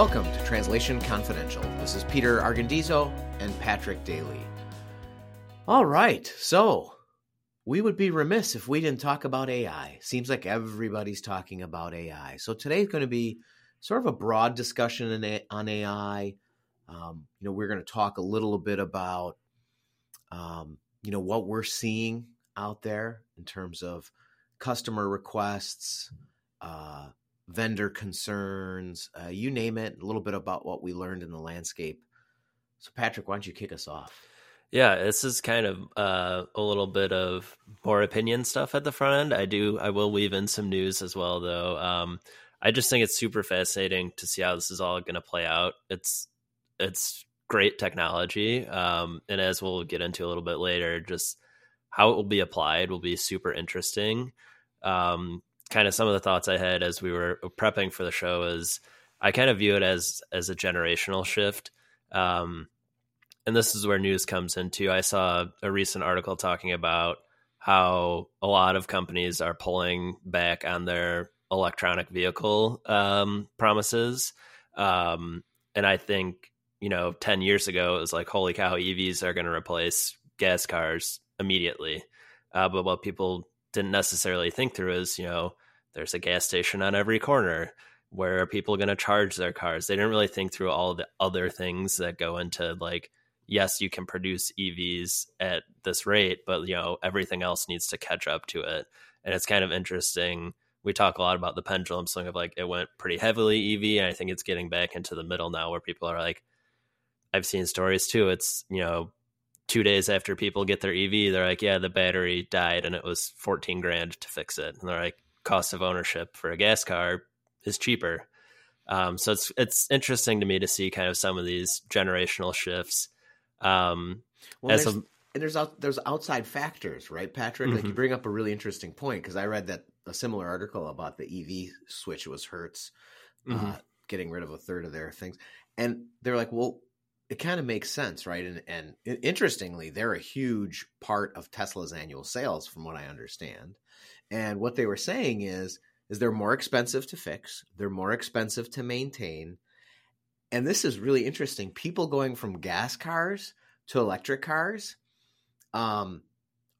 Welcome to Translation Confidential. This is Peter Argondizzo and Patrick Daley. All right, so we would be remiss if we didn't talk about AI. Seems like everybody's talking about AI. So today's going to be sort of a broad discussion on AI. Um, you know, we're going to talk a little bit about, um, you know, what we're seeing out there in terms of customer requests, uh, vendor concerns, uh, you name it, a little bit about what we learned in the landscape. So, Patrick, why don't you kick us off? Yeah, this is kind of uh, a little bit of more opinion stuff at the front end. I do, I will weave in some news as well, though. Um, I just think it's super fascinating to see how this is all going to play out. It's it's great technology, um, and as we'll get into a little bit later, just how it will be applied will be super interesting. Um, kind of some of the thoughts I had as we were prepping for the show is I kind of view it as as a generational shift. Um, and this is where news comes into. I saw a recent article talking about how a lot of companies are pulling back on their electronic vehicle um, promises. Um, and I think, you know, 10 years ago, it was like, holy cow, EVs are going to replace gas cars immediately. Uh, but what people didn't necessarily think through is, you know, there's a gas station on every corner. Where are people going to charge their cars? They didn't really think through all the other things that go into like, yes, you can produce EVs at this rate, but you know, everything else needs to catch up to it. And it's kind of interesting. We talk a lot about the pendulum swing of like it went pretty heavily EV, and I think it's getting back into the middle now where people are like, I've seen stories too. It's, you know, two days after people get their EV, they're like, yeah, the battery died and it was 14 grand to fix it. And they're like, cost of ownership for a gas car is cheaper. Um, so it's it's interesting to me to see kind of some of these generational shifts. Um, well, as there's, a, and there's out, there's outside factors, right, Patrick? Mm-hmm. Like you mm-hmm. bring up a really interesting point because I read that a similar article about the EV switch was Hertz mm-hmm. uh, getting rid of a third of their things, and they're like, well, it kind of makes sense, right? And and interestingly, they're a huge part of Tesla's annual sales, from what I understand. And what they were saying is, is they're more expensive to fix, they're more expensive to maintain, and this is really interesting. People going from gas cars to electric cars um,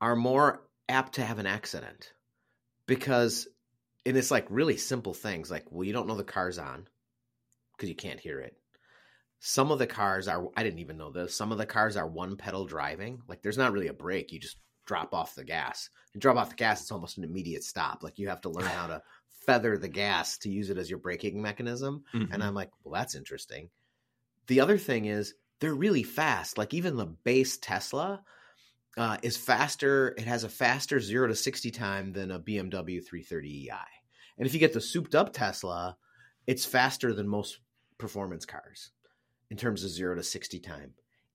are more apt to have an accident because, and it's like really simple things like, well, you don't know the car's on because you can't hear it some of the cars are I didn't even know this. Some of the cars are one pedal driving. Like there's not really a brake. You just drop off the gas. You drop off the gas, it's almost an immediate stop. Like you have to learn how to feather the gas to use it as your braking mechanism. Mm-hmm. And I'm like, well, that's interesting. The other thing is they're really fast. Like even the base Tesla uh, is faster. It has a faster zero to 60 time than a BMW 330i. And if you get the souped up Tesla, it's faster than most performance cars in terms of zero to 60 time.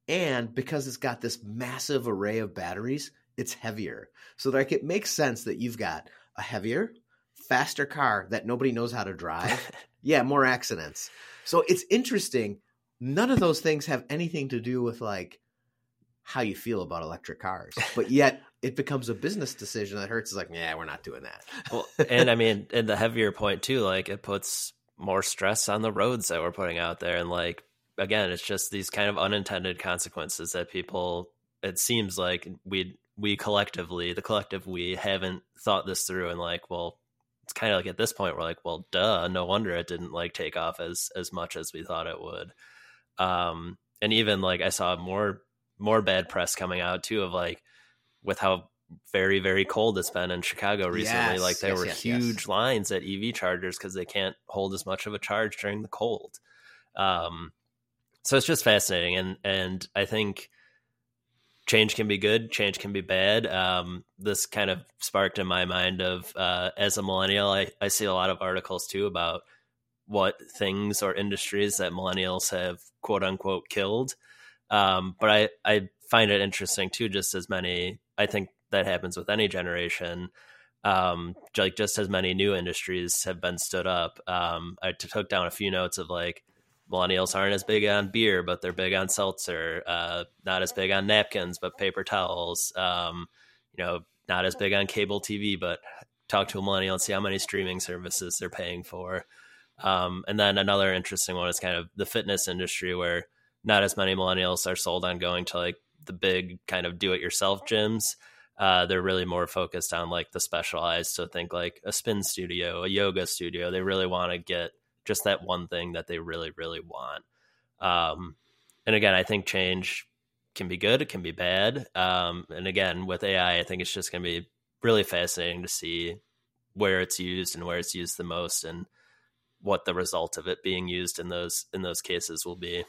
And because it's got this massive array of batteries, it's heavier. So like it makes sense that you've got a heavier, faster car that nobody knows how to drive. yeah, more accidents. So it's interesting. None of those things have anything to do with like how you feel about electric cars. But yet it becomes a business decision that Hertz. is like, yeah, we're not doing that. well, and I mean, and the heavier point too, like it puts more stress on the roads that we're putting out there and like again, it's just these kind of unintended consequences that people. It seems like we we collectively, the collective, we haven't thought this through, and like, well, it's kind of like at this point we're like, well, duh, no wonder it didn't like take off as as much as we thought it would. Um, and even like I saw more more bad press coming out too of like with how very very cold it's been in Chicago recently. Yes, like there yes, were yes, huge lines at EV chargers because they can't hold as much of a charge during the cold. Um, so it's just fascinating and and i think change can be good change can be bad. Um, this kind of sparked in my mind of uh, as a millennial I, I see a lot of articles too about what things or industries that millennials have quote unquote killed. Um, but I, I find it interesting too just as many i think that happens with any generation um, like just as many new industries have been stood up. Um, i took down a few notes of like millennials aren't as big on beer, but they're big on seltzer. Uh, not as big on napkins, but paper towels. Um, you know, not as big on cable TV, but talk to a millennial and see how many streaming services they're paying for. Um, and then another interesting one is kind of the fitness industry where not as many millennials are sold on going to like the big kind of do it yourself gyms. Uh, they're really more focused on like the specialized. So think like a spin studio, a yoga studio. They really want to get just that one thing that they really, really want. Um, and again, I think change can be good, it can be bad. Um, and again, with AI, I think it's just going to be really fascinating to see where it's used and where it's used the most and what the result of it being used in those in those cases will be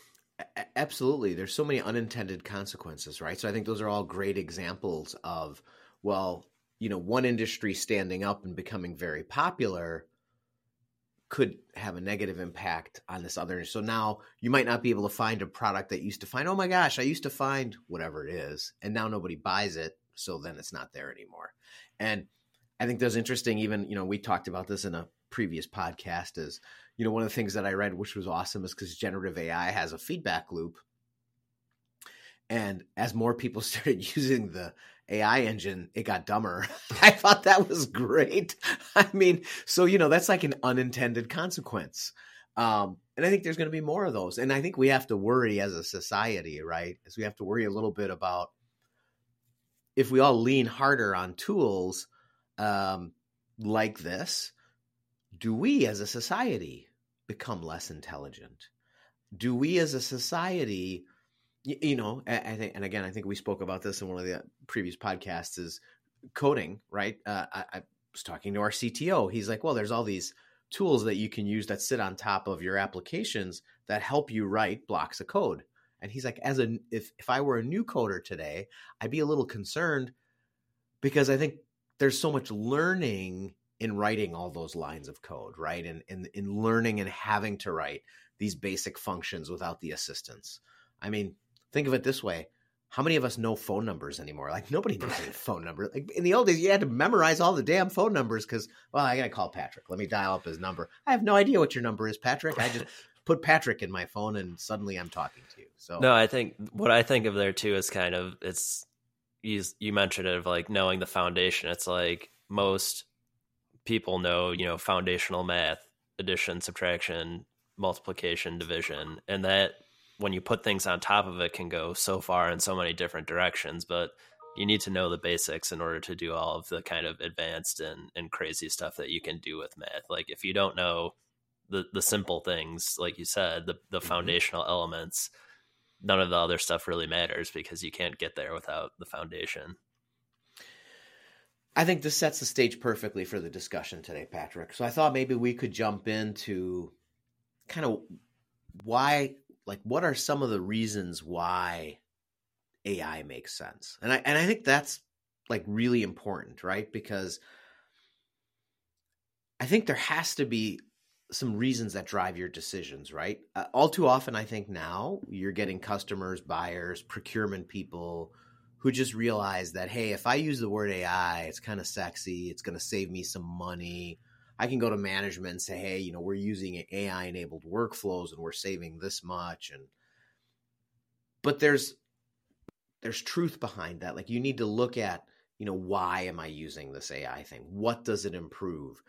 absolutely there's so many unintended consequences right so i think those are all great examples of well you know one industry standing up and becoming very popular could have a negative impact on this other so now you might not be able to find a product that used to find oh my gosh i used to find whatever it is and now nobody buys it so then it's not there anymore. And i think that's interesting even you know we talked about this in a previous podcast is you know one of the things that i read which was awesome is because generative ai has a feedback loop. And as more people started using the ai engine it got dumber. I thought that was great. I mean so you know that's like an unintended consequence. Um, and i think there's going to be more of those. And i think we have to worry as a society right? As we have to worry a little bit about if we all lean harder on tools um, like this do we as a society become less intelligent? Do we as a society, you know, I think, and again, I think we spoke about this in one of the previous podcasts is coding, right? Uh, I, I was talking to our CTO. He's like, well, there's all these tools that you can use that sit on top of your applications that help you write blocks of code. And he's like, as a if if I were a new coder today, I'd be a little concerned because I think there's so much learning in writing all those lines of code, right? And in, in learning and having to write these basic functions without the assistance. I mean, think of it this way. How many of us know phone numbers anymore? Like nobody knows any phone number. Like in the old days, you had to memorize all the damn phone numbers because, well, I gotta call Patrick. Let me dial up his number. I have no idea what your number is, Patrick. I just put Patrick in my phone, and suddenly I'm talking to you. So no, I think what I think of there too is kind of it's you. You mentioned it of like knowing the foundation. It's like most people know, you know, foundational math, addition, subtraction, multiplication, division, and that when you put things on top of it can go so far in so many different directions, but you need to know the basics in order to do all of the kind of advanced and, and crazy stuff that you can do with math. Like if you don't know the the simple things, like you said, the the mm-hmm. foundational elements, none of the other stuff really matters because you can't get there without the foundation. I think this sets the stage perfectly for the discussion today, Patrick. So I thought maybe we could jump into kind of why, like, what are some of the reasons why AI makes sense? And I and I think that's like really important, right? Because I think there has to be some reasons that drive your decisions, right? Uh, all too often, I think now you're getting customers, buyers, procurement people who just realize that hey, if I use the word AI, it's kind of sexy. It's going to save me some money. I can go to management and say, hey, you know, we're using AI enabled workflows and we're saving this much. And but there's there's truth behind that. Like you need to look at, you know, why am I using this AI thing? What does it improve?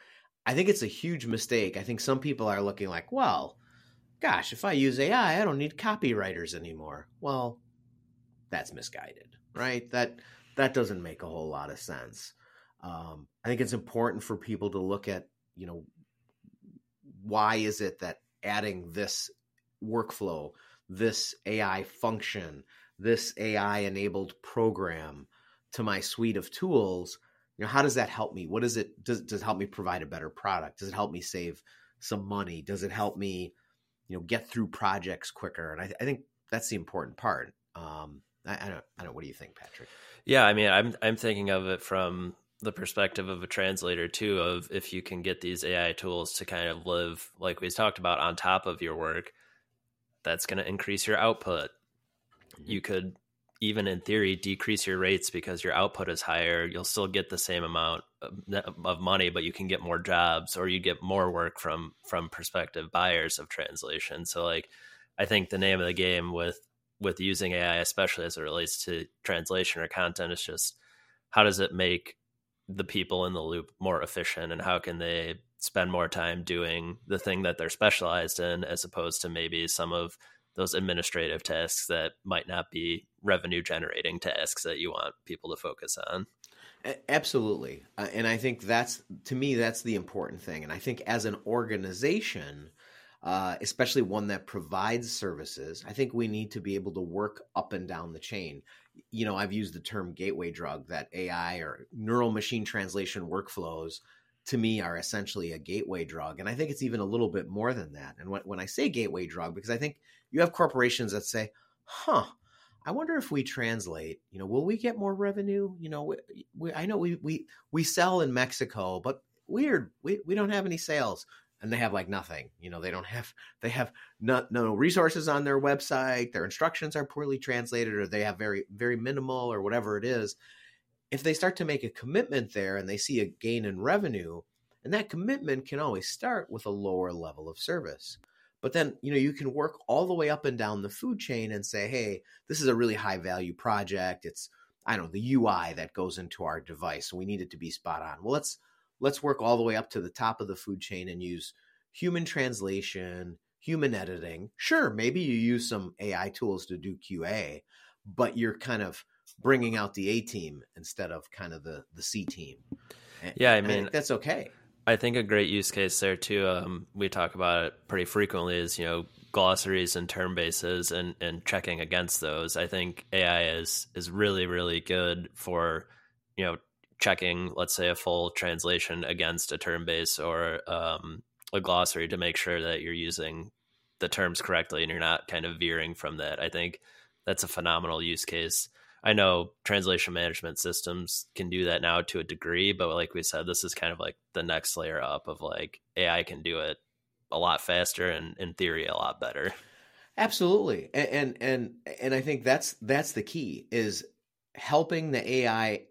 I think it's a huge mistake. I think some people are looking like, well, gosh, if I use AI, I don't need copywriters anymore. Well, that's misguided right? That that doesn't make a whole lot of sense. Um, I think it's important for people to look at, you know, why is it that adding this workflow, this AI function, this AI enabled program to my suite of tools, you know, how does that help me? What is it? Does, does it help me provide a better product? Does it help me save some money? Does it help me, you know, get through projects quicker? And I, I think that's the important part. Um, I, I don't. I don't. What do you think, Patrick? Yeah, I mean, I'm I'm thinking of it from the perspective of a translator too. Of if you can get these AI tools to kind of live like we talked about on top of your work, that's going to increase your output. Mm-hmm. You could even in theory decrease your rates because your output is higher you'll still get the same amount of money but you can get more jobs or you get more work from from prospective buyers of translation so like i think the name of the game with with using AI, especially as it relates to translation or content, is just how does it make the people in the loop more efficient and how can they spend more time doing the thing that they're specialized in as opposed to maybe some of those administrative tasks that might not be revenue generating tasks that you want people to focus on? Absolutely. Uh, and i think that's to me that's the important thing. And i think as an organization uh, especially one that provides services i think we need to be able to work up and down the chain you know i've used the term gateway drug that ai or neural machine translation workflows to me are essentially a gateway drug. And I think it's even a little bit more than that. And when, when I say gateway drug, because I think you have corporations that say, huh, I wonder if we translate, you know, will we get more revenue? You know, we, we, I know we, we, we sell in Mexico, but weird, we, we don't have any sales and they have like nothing, you know, they don't have, they have no, no resources on their website. Their instructions are poorly translated or they have very, very minimal or whatever it is if they start to make a commitment there and they see a gain in revenue, and that commitment can always start with a lower level of service. But then, you know, you can work all the way up and down the food chain and say, hey, this is a really high value project. It's, I don't know, the UI that goes into our device. we need it to be spot on. Well, let's let's work all the way up to the top of the food chain and use human translation, human editing. Sure, maybe you use some AI tools to do QA, but you're kind of bringing out the A team instead of kind of the the C team. And, yeah, I mean I that's okay. I think a great use case there too. Um, we talk about it pretty frequently. Is you know glossaries and term bases and and checking against those. I think AI is is really really good for you know checking, let's say, a full translation against a term base or um, a glossary to make sure that you're using the terms correctly and you're not kind of veering from that. I think that's a phenomenal use case. I know translation management systems can do that now to a degree, but like we said, this is kind of like the next layer up of like AI can do it a lot faster and in theory a lot better. Absolutely. And and and, and I think that's that's the key is helping the AI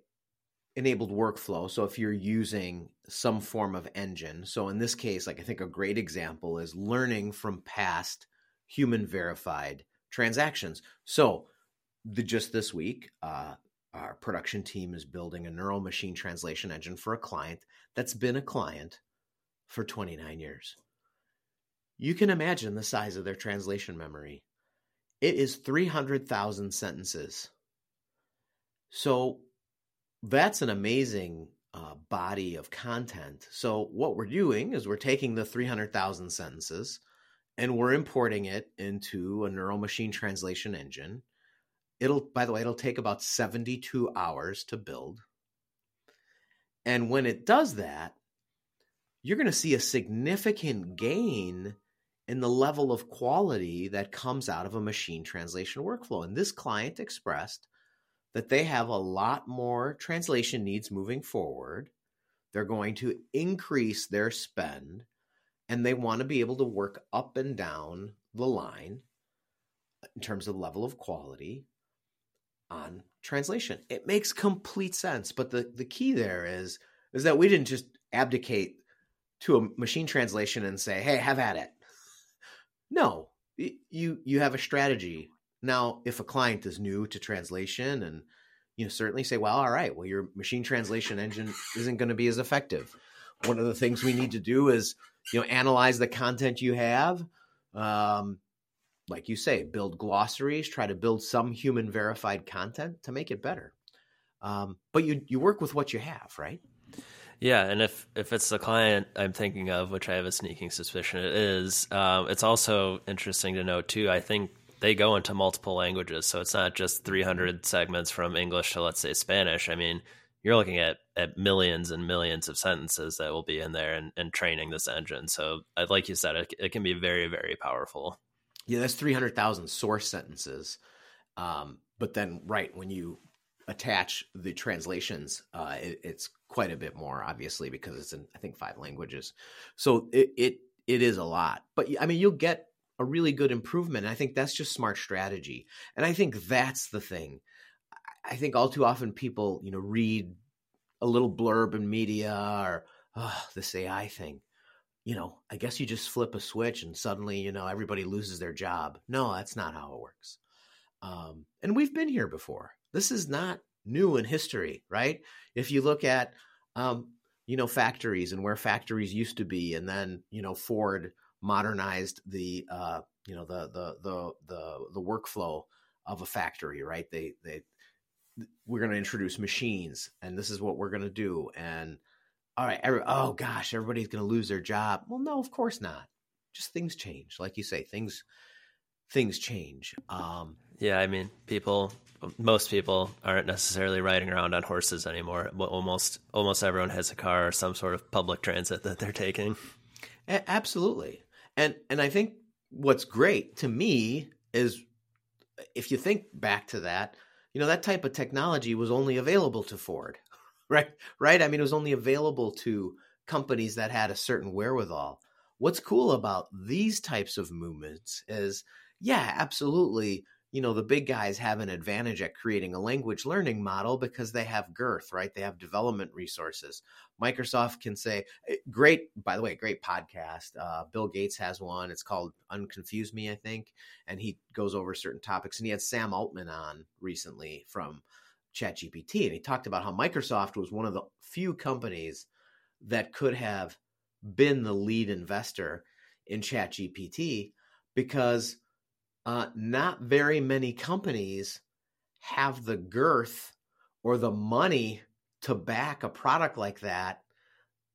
enabled workflow. So if you're using some form of engine, so in this case, like I think a great example is learning from past human verified transactions. So the, just this week, uh, our production team is building a neural machine translation engine for a client that's been a client for 29 years. You can imagine the size of their translation memory. It is 300,000 sentences. So that's an amazing uh, body of content. So what we're doing is we're taking the 300,000 sentences and we're importing it into a neural machine translation engine It'll, by the way, it'll take about 72 hours to build. And when it does that, you're going to see a significant gain in the level of quality that comes out of a machine translation workflow. And this client expressed that they have a lot more translation needs moving forward. They're going to increase their spend and they want to be able to work up and down the line in terms of level of quality on translation. It makes complete sense. But the, the key there is is that we didn't just abdicate to a machine translation and say, "Hey, have at it." No, you you have a strategy. Now, if a client is new to translation and you know certainly say, "Well, all right, well your machine translation engine isn't going to be as effective." One of the things we need to do is you know analyze the content you have um, like you say, build glossaries, try to build some human verified content to make it better. Um, but you you work with what you have, right? Yeah, and if if it's the client I'm thinking of, which I have a sneaking suspicion it is, um, it's also interesting to note too. I think they go into multiple languages, so it's not just 300 segments from English to let's say Spanish. I mean, you're looking at at millions and millions of sentences that will be in there and, and training this engine. So, like you said, it, it can be very very powerful. Yeah, that's 300,000 source sentences. Um, but then, right, when you attach the translations, uh, it, it's quite a bit more, obviously, because it's in, I think, five languages. So it, it, it is a lot. But I mean, you'll get a really good improvement. And I think that's just smart strategy. And I think that's the thing. I think all too often people, you know, read a little blurb in media or oh, this AI thing you know, I guess you just flip a switch and suddenly, you know, everybody loses their job. No, that's not how it works. Um, and we've been here before. This is not new in history, right? If you look at um, you know factories and where factories used to be and then you know ford modernized the uh you know the the the the, the workflow of a factory right? They they we're going to introduce machines and this is what we're going to do and all right every, oh gosh everybody's going to lose their job. Well no of course not. Just things change. Like you say things things change. Um yeah i mean people most people aren't necessarily riding around on horses anymore. Almost almost everyone has a car or some sort of public transit that they're taking. Absolutely and and i think what's great to me is if you think back to that you know that type of technology was only available to Ford, right? Right? I mean, it was only available to companies that had a certain wherewithal. What's cool about these types of movements is, yeah, absolutely you know the big guys have an advantage at creating a language learning model because they have girth right? They have development resources. Microsoft can say eh, great by the way great podcast uh, bill gates has one. It's called unconfuse me i think and he goes over certain topics. And he had sam altman on recently from chatgpt and he talked about how microsoft was one of the few companies that could have been the lead investor in chatgpt because uh, not very many companies have the girth or the money to back a product like that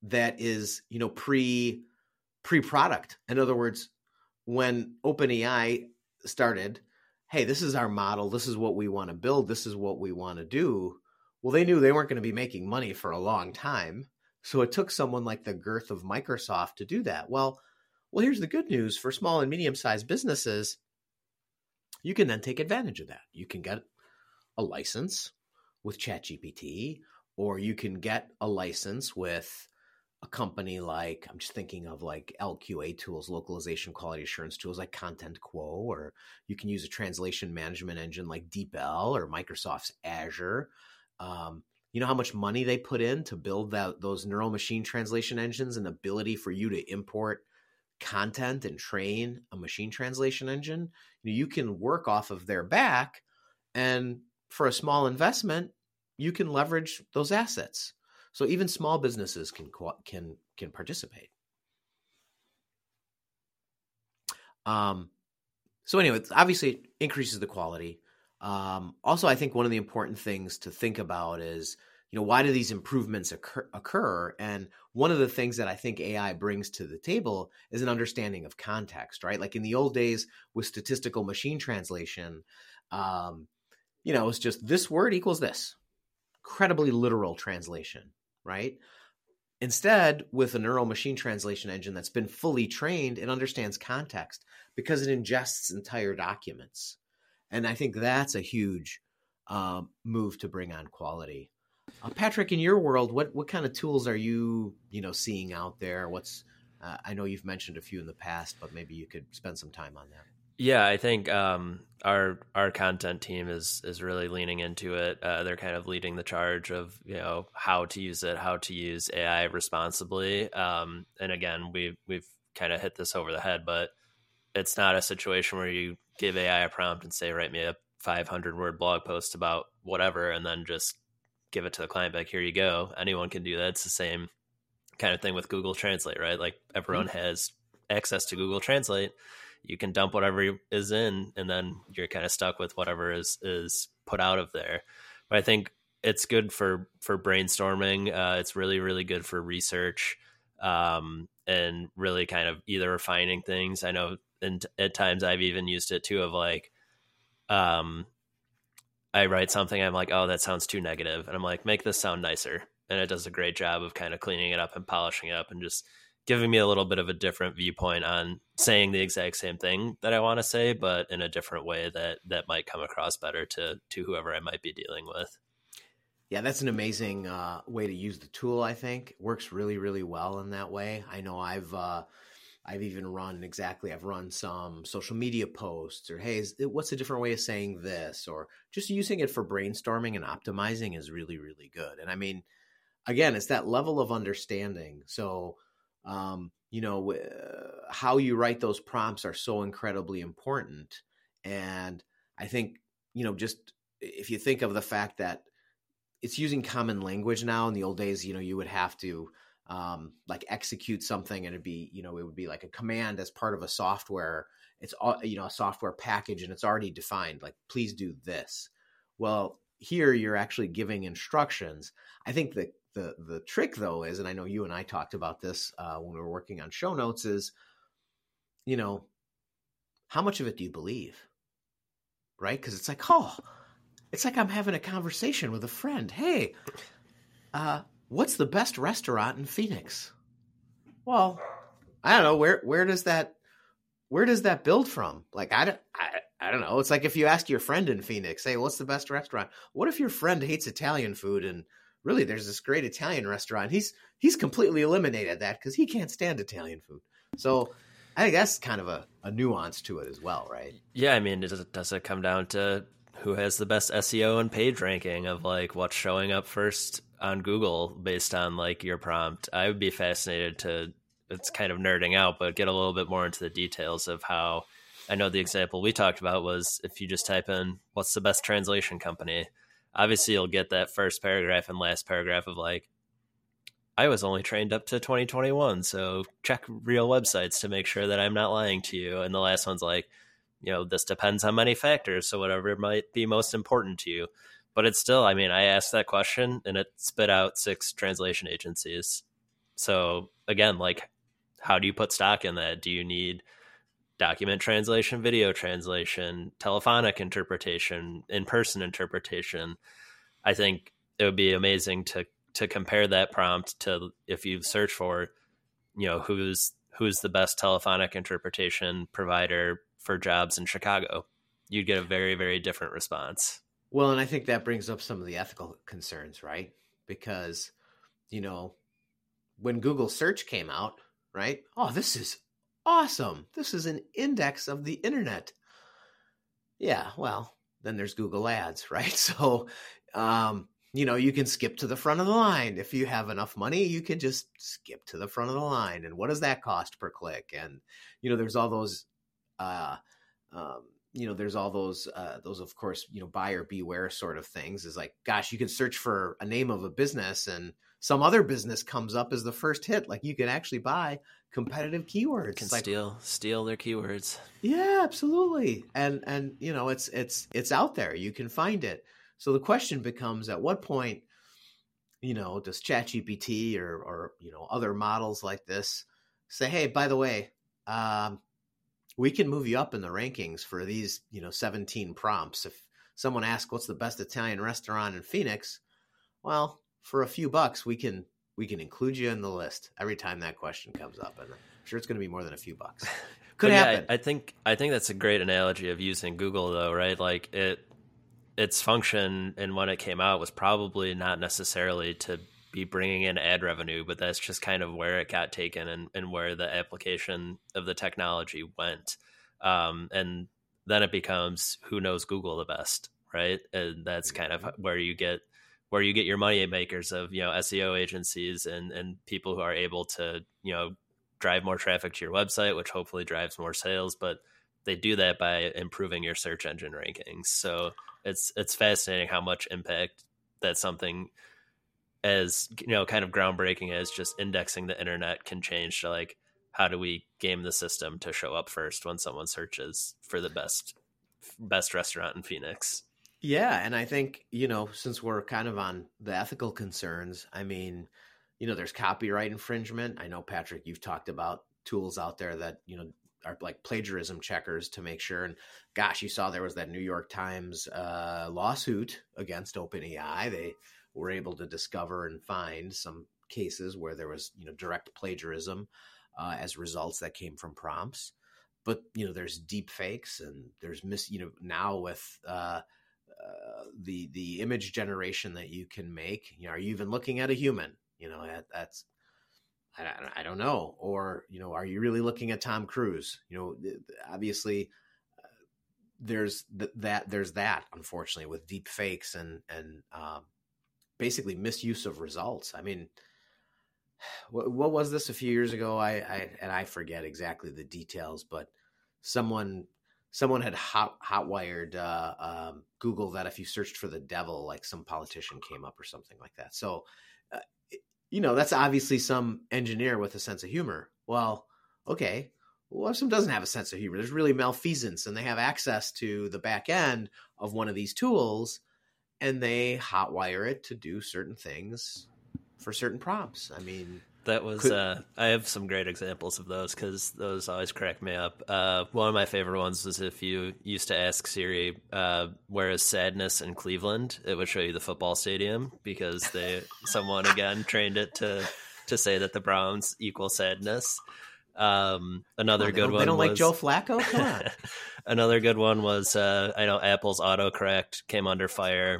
that is you know pre pre product in other words when openai started hey this is our model. This is what we want to build. This is what we want to do well they knew they weren't going to be making money for a long time. So it took someone like the girth of microsoft to do that. Well well here's the good news for small and medium sized businesses you can then take advantage of that. You can get a license with ChatGPT, or you can get a license with a company like I'm just thinking of like LQA tools, localization quality assurance tools like ContentQuo, or you can use a translation management engine like DeepL or Microsoft's Azure. Um, you know how much money they put in to build that those neural machine translation engines and the ability for you to import content and train a machine translation engine, you can work off of their back. And for a small investment, you can leverage those assets. So even small businesses can can can participate. Um, so anyway, obviously increases the quality. Um, also, I think one of the important things to think about is you know why do these improvements occur, and one of the things that i think ai brings to the table is an understanding of context right? Like in the old days with statistical machine translation um, you know it's just this word equals this. Incredibly literal translation right? Instead with a neural machine translation engine that's been fully trained it understands context because it ingests entire documents. And i think that's a huge uh, move to bring on quality uh, Patrick, in your world, what what kind of tools are you you know seeing out there? What's uh, I know you've mentioned a few in the past, but maybe you could spend some time on that. Yeah, I think um, our our content team is is really leaning into it. Uh, they're kind of leading the charge of you know how to use it, how to use AI responsibly. Um, and again, we we've kind of hit this over the head, but it's not a situation where you give AI a prompt and say, write me a 500 word blog post about whatever, and then just give it to the client back here you go. Anyone can do that. It's the same kind of thing with google translate right? Like everyone mm-hmm. has access to google translate. You can dump whatever is in and then you're kind of stuck with whatever is is put out of there. But i think it's good for for brainstorming. Uh, it's really really good for research um, and really kind of either refining things. I know and at times i've even used it too of like um I write something, I'm like, oh, that sounds too negative. And I'm like, make this sound nicer. And it does a great job of kind of cleaning it up and polishing it up and just giving me a little bit of a different viewpoint on saying the exact same thing that I want to say, but in a different way that that might come across better to to whoever I might be dealing with. Yeah, that's an amazing uh, way to use the tool. I think works really, really well in that way. I know I've uh, I've even run exactly, I've run some social media posts or, hey, is, what's a different way of saying this? Or just using it for brainstorming and optimizing is really, really good. And I mean, again, it's that level of understanding. So, um, you know, uh, how you write those prompts are so incredibly important. And I think, you know, just if you think of the fact that it's using common language now. In the old days, you know, you would have to um, like execute something, and it'd be you know it would be like a command as part of a software. It's all you know a software package, and it's already defined. Like, please do this. Well, here you're actually giving instructions. I think the the the trick though is, and I know you and I talked about this uh, when we were working on show notes, is you know how much of it do you believe, right? Because it's like, oh, it's like I'm having a conversation with a friend. Hey, uh, what's the best restaurant in Phoenix? Well, I don't know where where does that where does that build from? Like I don't I, I don't know. It's like if you ask your friend in Phoenix, hey, what's the best restaurant? What if your friend hates Italian food and really there's this great Italian restaurant? He's he's completely eliminated that because he can't stand Italian food. So I think that's kind of a, a nuance to it as well, right? Yeah, I mean, does it, does it come down to who has the best SEO and page ranking of like what's showing up first on Google based on like your prompt. I would be fascinated to it's kind of nerding out, but get a little bit more into the details of how I know the example we talked about was if you just type in what's the best translation company, obviously you'll get that first paragraph and last paragraph of like I was only trained up to 2021, so check real websites to make sure that I'm not lying to you. And the last one's like you know, this depends on many factors. So whatever might be most important to you. But it's still, I mean, I asked that question and it spit out six translation agencies. So again, like, how do you put stock in that? Do you need document translation, video translation, telephonic interpretation, in person interpretation? I think it would be amazing to to compare that prompt to if you search for, you know, who's who's the best telephonic interpretation provider for jobs in Chicago, you'd get a very, very different response. Well, and I think that brings up some of the ethical concerns, right? Because, you know, when Google search came out, right? Oh, this is awesome. This is an index of the internet. Yeah, well, then there's Google Ads, right? So, um, you know, you can skip to the front of the line. If you have enough money, you can just skip to the front of the line. And what does that cost per click? And, you know, there's all those uh, um, you know, there's all those, uh, those of course, you know, buyer beware sort of things. Is like, gosh, you can search for a name of a business and some other business comes up as the first hit. Like you can actually buy competitive keywords. Can like, steal steal their keywords. Yeah, absolutely. And and you know, it's it's it's out there. You can find it. So the question becomes, at what point, you know, does ChatGPT or or you know other models like this say, hey, by the way, um, we can move you up in the rankings for these, you know, 17 prompts. If someone asks what's the best Italian restaurant in Phoenix, well, for a few bucks, we can we can include you in the list every time that question comes up, and I'm sure it's going to be more than a few bucks. Could happen. Yeah, I think I think that's a great analogy of using Google, though, right? Like it, its function and when it came out was probably not necessarily to be bringing in ad revenue, but that's just kind of where it got taken and, and where the application of the technology went. Um, and then it becomes who knows Google the best, right? And that's kind of where you get where you get your money makers of you know SEO agencies and and people who are able to you know drive more traffic to your website, which hopefully drives more sales. But they do that by improving your search engine rankings. So it's it's fascinating how much impact that something as you know kind of groundbreaking as just indexing the internet can change to like how do we game the system to show up first when someone searches for the best best restaurant in Phoenix. Yeah, and I think, you know, since we're kind of on the ethical concerns, I mean, you know, there's copyright infringement. I know Patrick you've talked about tools out there that, you know, are like plagiarism checkers to make sure and gosh, you saw there was that New York Times uh, lawsuit against OpenAI. They were able to discover and find some cases where there was you know direct plagiarism uh, as results that came from prompts. But you know there's deep fakes and there's mis you know now with uh, uh, the the image generation that you can make you know are you even looking at a human? You know that, that's I, I don't know. Or you know are you really looking at tom cruise? You know obviously uh, there's th- that there's that unfortunately with deep fakes and and um, basically misuse of results. I mean, what, what was this a few years ago? I, I and I forget exactly the details, but someone someone had hot hotwired uh, um, Google that if you searched for the devil, like some politician came up or something like that. So, uh, you know, that's obviously some engineer with a sense of humor. Well, okay. If someone doesn't have a sense of humor? There's really malfeasance, and they have access to the back end of one of these tools, and they hotwire it to do certain things for certain prompts. I mean, that was Could, uh, I have some great examples of those because those always crack me up. Uh, one of my favorite ones was if you used to ask Siri, uh, "Where is sadness in Cleveland?" It would show you the football stadium because they someone again trained it to to say that the Browns equal sadness. Um, another on, good one. They don't was, like Joe Flacco. Come on. another good one was uh, I know Apple's autocorrect came under fire.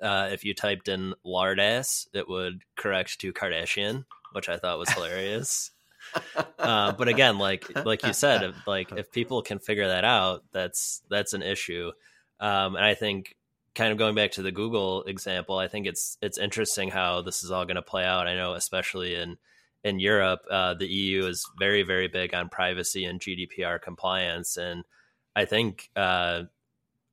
Uh, if you typed in lard ass, it would correct to Kardashian which I thought was hilarious. uh, but again, like like you said, if, like if people can figure that out, that's that's an issue. Um, and I think, kind of going back to the Google example, I think it's it's interesting how this is all going to play out. I know, especially in in Europe, uh, the EU is very very big on privacy and GDPR compliance, and I think uh,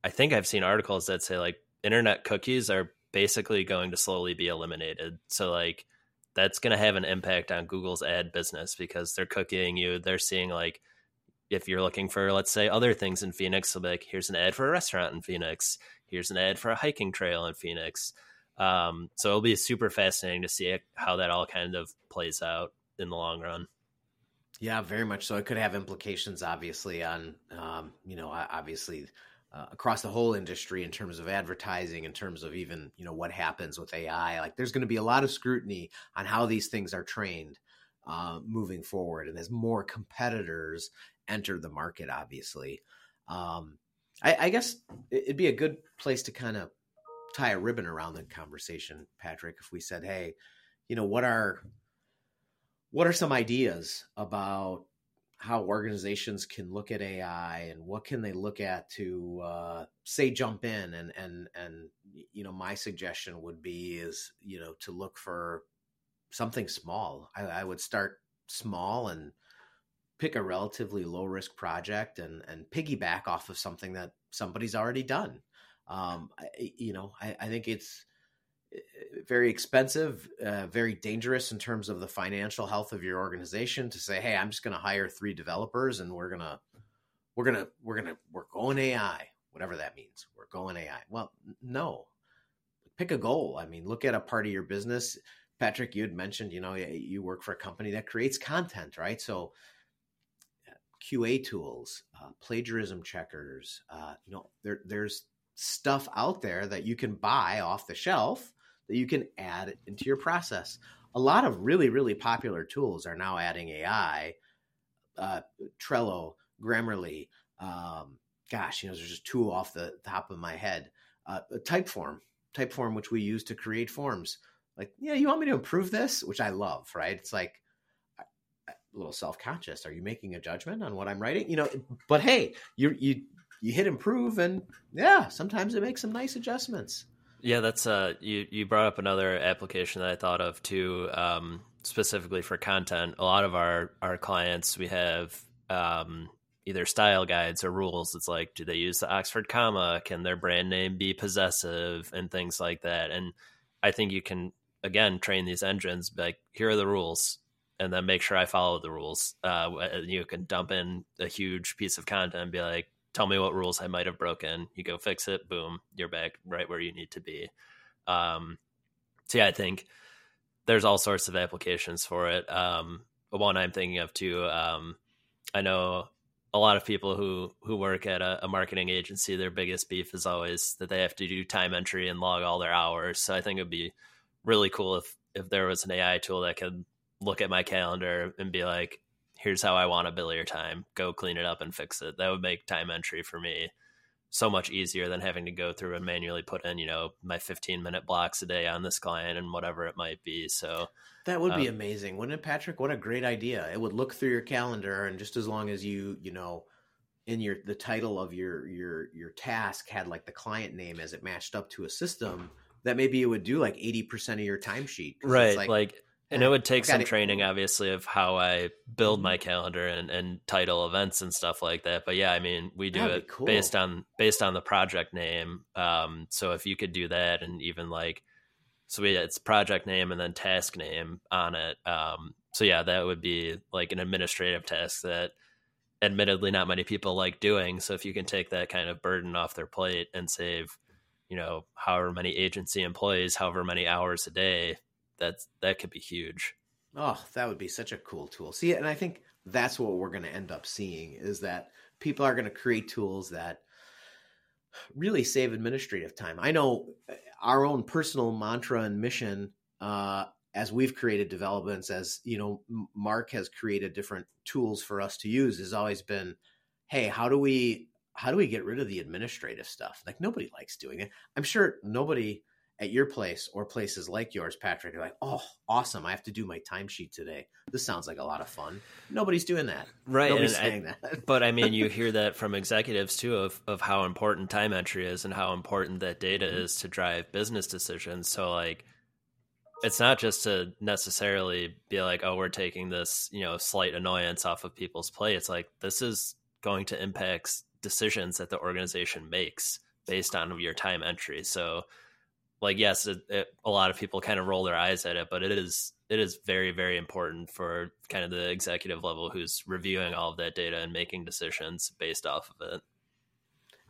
I think I've seen articles that say like internet cookies are basically going to slowly be eliminated. So like that's going to have an impact on Google's ad business because they're cooking you. They're seeing like if you're looking for let's say other things in Phoenix, be like, here's an ad for a restaurant in Phoenix. Here's an ad for a hiking trail in Phoenix. Um, so it'll be super fascinating to see how that all kind of plays out in the long run. Yeah, very much so. It could have implications, obviously, on um, you know, obviously uh, across the whole industry in terms of advertising, in terms of even you know what happens with AI. Like there's going to be a lot of scrutiny on how these things are trained uh, moving forward, and as more competitors enter the market, obviously, um, I, I guess it'd be a good place to kind of tie a ribbon around the conversation, Patrick. If we said, hey, you know, what are what are some ideas about how organizations can look at AI and what can they look at to uh, say jump in and and and you know my suggestion would be is you know to look for something small. I, I would start small and pick a relatively low risk project and and piggyback off of something that somebody's already done. Um, I, you know, I, I think it's very expensive, uh, very dangerous in terms of the financial health of your organization to say, "Hey, I'm just going to hire three developers and we're gonna, we're gonna, we're gonna, we're going AI, whatever that means. We're going AI." Well, no. Pick a goal. I mean, look at a part of your business. Patrick, you had mentioned, you know, you work for a company that creates content, right? So, uh, QA tools, uh, plagiarism checkers, uh, you know, there, there's stuff out there that you can buy off the shelf that you can add into your process. A lot of really, really popular tools are now adding AI. Uh, Trello, Grammarly, um, gosh, you know, there's just two off the top of my head. Uh, Typeform, Typeform, which we use to create forms. Like, yeah, you want me to improve this, which I love, right? It's like a little self conscious. Are you making a judgment on what I'm writing? You know, but hey, you you you hit improve, and yeah, sometimes it makes some nice adjustments. Yeah, that's uh you you brought up another application that I thought of too um specifically for content. A lot of our our clients we have um either style guides or rules. It's like do they use the Oxford comma? Can their brand name be possessive and things like that. And I think you can again train these engines like here are the rules and then make sure I follow the rules. Uh, you can dump in a huge piece of content and be like, tell me what rules I might have broken. You go fix it, boom, you're back right where you need to be. Um, so yeah, I think there's all sorts of applications for it. Um, one I'm thinking of too. Um, I know a lot of people who who work at a, a, marketing agency. Their biggest beef is always that they have to do time entry and log all their hours. So I think it'd be really cool if if there was an AI tool that could look at my calendar and be like, here's how I want to bill your time. Go clean it up and fix it. That would make time entry for me so much easier than having to go through and manually put in, you know, my 15 minute blocks a day on this client and whatever it might be. So that would um, be amazing, wouldn't it, Patrick? What a great idea. It would look through your calendar and just as long as you, you know, in your the title of your your your task had like the client name as it matched up to a system that maybe it would do like 80% of your timesheet. Right. Like, like And it would take some training, obviously, of how I build my mm-hmm. calendar and, and title events and stuff like that. But yeah, I mean, we do That'd it cool. based on based on the project name. Um, so if you could do that, and even like, so we it's project name and then task name on it. Um, so yeah, that would be like an administrative task that, admittedly, not many people like doing. So if you can take that kind of burden off their plate and save, you know, however many agency employees, however many hours a day, that's that could be huge. Oh, that would be such a cool tool. See, and I think that's what we're going to end up seeing is that people are going to create tools that really save administrative time. I know uh, our own personal mantra and mission uh, as we've created developments, as you know, Mark has created different tools for us to use, has always been, hey, how do we how do we get rid of the administrative stuff? Like nobody likes doing it. I'm sure nobody at your place or places like yours, Patrick, are like, oh, awesome. I have to do my timesheet today. This sounds like a lot of fun. Nobody's doing that. Right. Nobody's saying I, that. but I mean, you hear that from executives too of, of how important time entry is and how important that data mm-hmm. is to drive business decisions. So, like, it's not just to necessarily be like, oh, we're taking this, you know, slight annoyance off of people's plate. It's like, this is going to impact decisions that the organization makes based on your time entry. So, like yes it, it, a lot of people kind of roll their eyes at it but it is it is very very important for kind of the executive level who's reviewing all of that data and making decisions based off of it.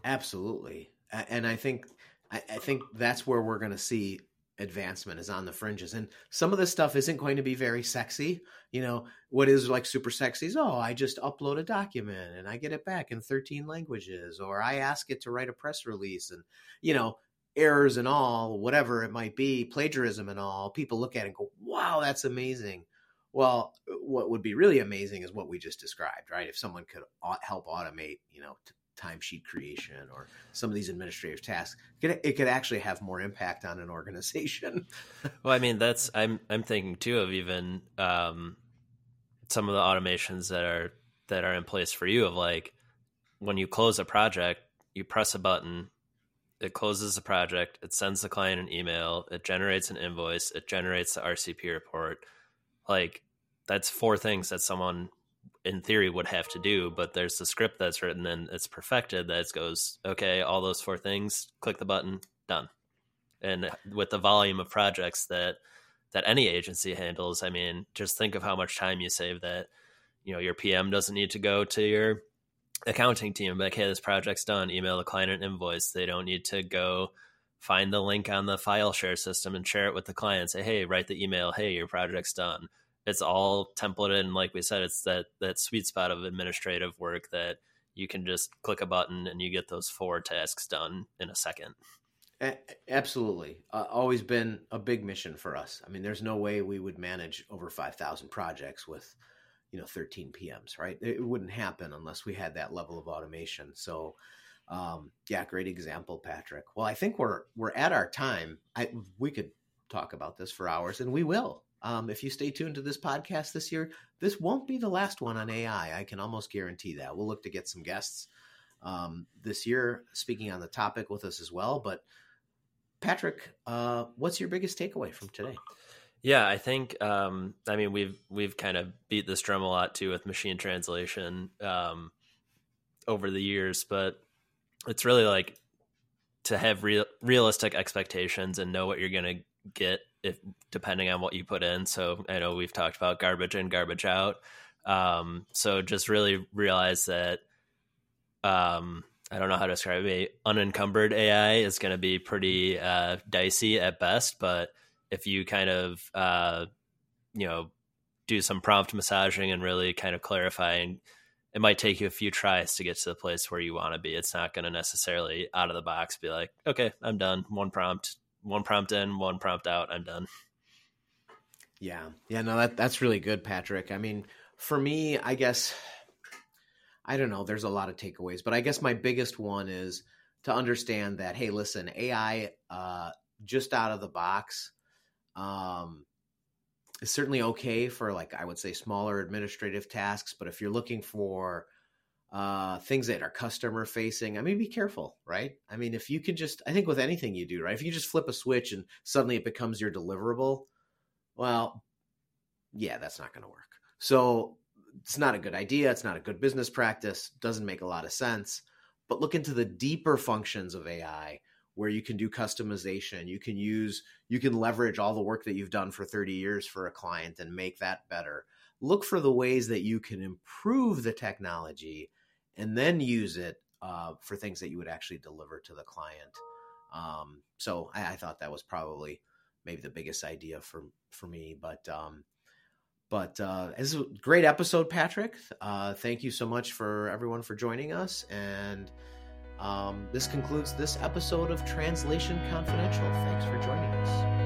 Absolutely. And i think i, I think that's where we're going to see advancement is on the fringes. And some of this stuff isn't going to be very sexy. You know what is like super sexy is oh i just upload a document and i get it back in 13 languages or i ask it to write a press release and you know errors and all, whatever it might be, plagiarism and all, people look at it and go, wow, that's amazing. Well, what would be really amazing is what we just described, right? If someone could help automate, you know, timesheet creation or some of these administrative tasks, it could actually have more impact on an organization. well, I mean, that's I'm I'm thinking too of even um, some of the automations that are that are in place for you of like when you close a project, you press a button it closes the project, it sends the client an email, it generates an invoice, it generates the RCP report. Like that's four things that someone in theory would have to do, but there's the script that's written and it's perfected that goes, okay, all those four things, click the button, done. And with the volume of projects that that any agency handles, I mean, just think of how much time you save that, you know, your PM doesn't need to go to your accounting team like, hey, this project's done. Email the client an invoice. They don't need to go find the link on the file share system and share it with the client. Say, hey, write the email. Hey, your project's done. It's all templated, and like we said, it's that that sweet spot of administrative work that you can just click a button and you get those four tasks done in a second. Absolutely. Uh, always been a big mission for us. I mean, there's no way we would manage over 5,000 projects with you know 13 PMs, right? It wouldn't happen unless we had that level of automation. So, um, yeah, great example, Patrick. Well, I think we're we're at our time. I we could talk about this for hours, and we will. Um, if you stay tuned to this podcast this year, this won't be the last one on AI. I can almost guarantee that. We'll look to get some guests um, this year speaking on the topic with us as well. But Patrick, uh, what's your biggest takeaway from today? Yeah, I think um, I mean we've we've kind of beat this drum a lot too with machine translation um, over the years, but it's really like to have real realistic expectations and know what you're going to get if depending on what you put in. So I know we've talked about garbage in, garbage out. Um, so just really realize that um, I don't know how to describe it. Unencumbered AI is going to be pretty uh, dicey at best, but if you kind of uh, you know do some prompt massaging and really kind of clarifying it might take you a few tries to get to the place where you want to be it's not going to necessarily out of the box be like okay i'm done. One prompt one prompt in one prompt out i'm done. Yeah. Yeah no that that's really good patrick. I mean for me i guess i don't know there's a lot of takeaways but i guess my biggest one is to understand that hey listen ai uh, just out of the box um, is certainly okay for like I would say smaller administrative tasks, but if you're looking for uh, things that are customer facing, I mean, be careful, right? I mean, if you can just, I think with anything you do, right? If you just flip a switch and suddenly it becomes your deliverable, well, yeah, that's not going to work. So it's not a good idea. It's not a good business practice. Doesn't make a lot of sense. But look into the deeper functions of AI where you can do customization. You can use, you can leverage all the work that you've done for 30 years for a client and make that better. Look for the ways that you can improve the technology and then use it uh, for things that you would actually deliver to the client. Um, so I, I, thought that was probably maybe the biggest idea for for me. But um, but uh, this is a great episode, Patrick. Uh, thank you so much for everyone for joining us. And um, this concludes this episode of Translation Confidential. Thanks for joining us.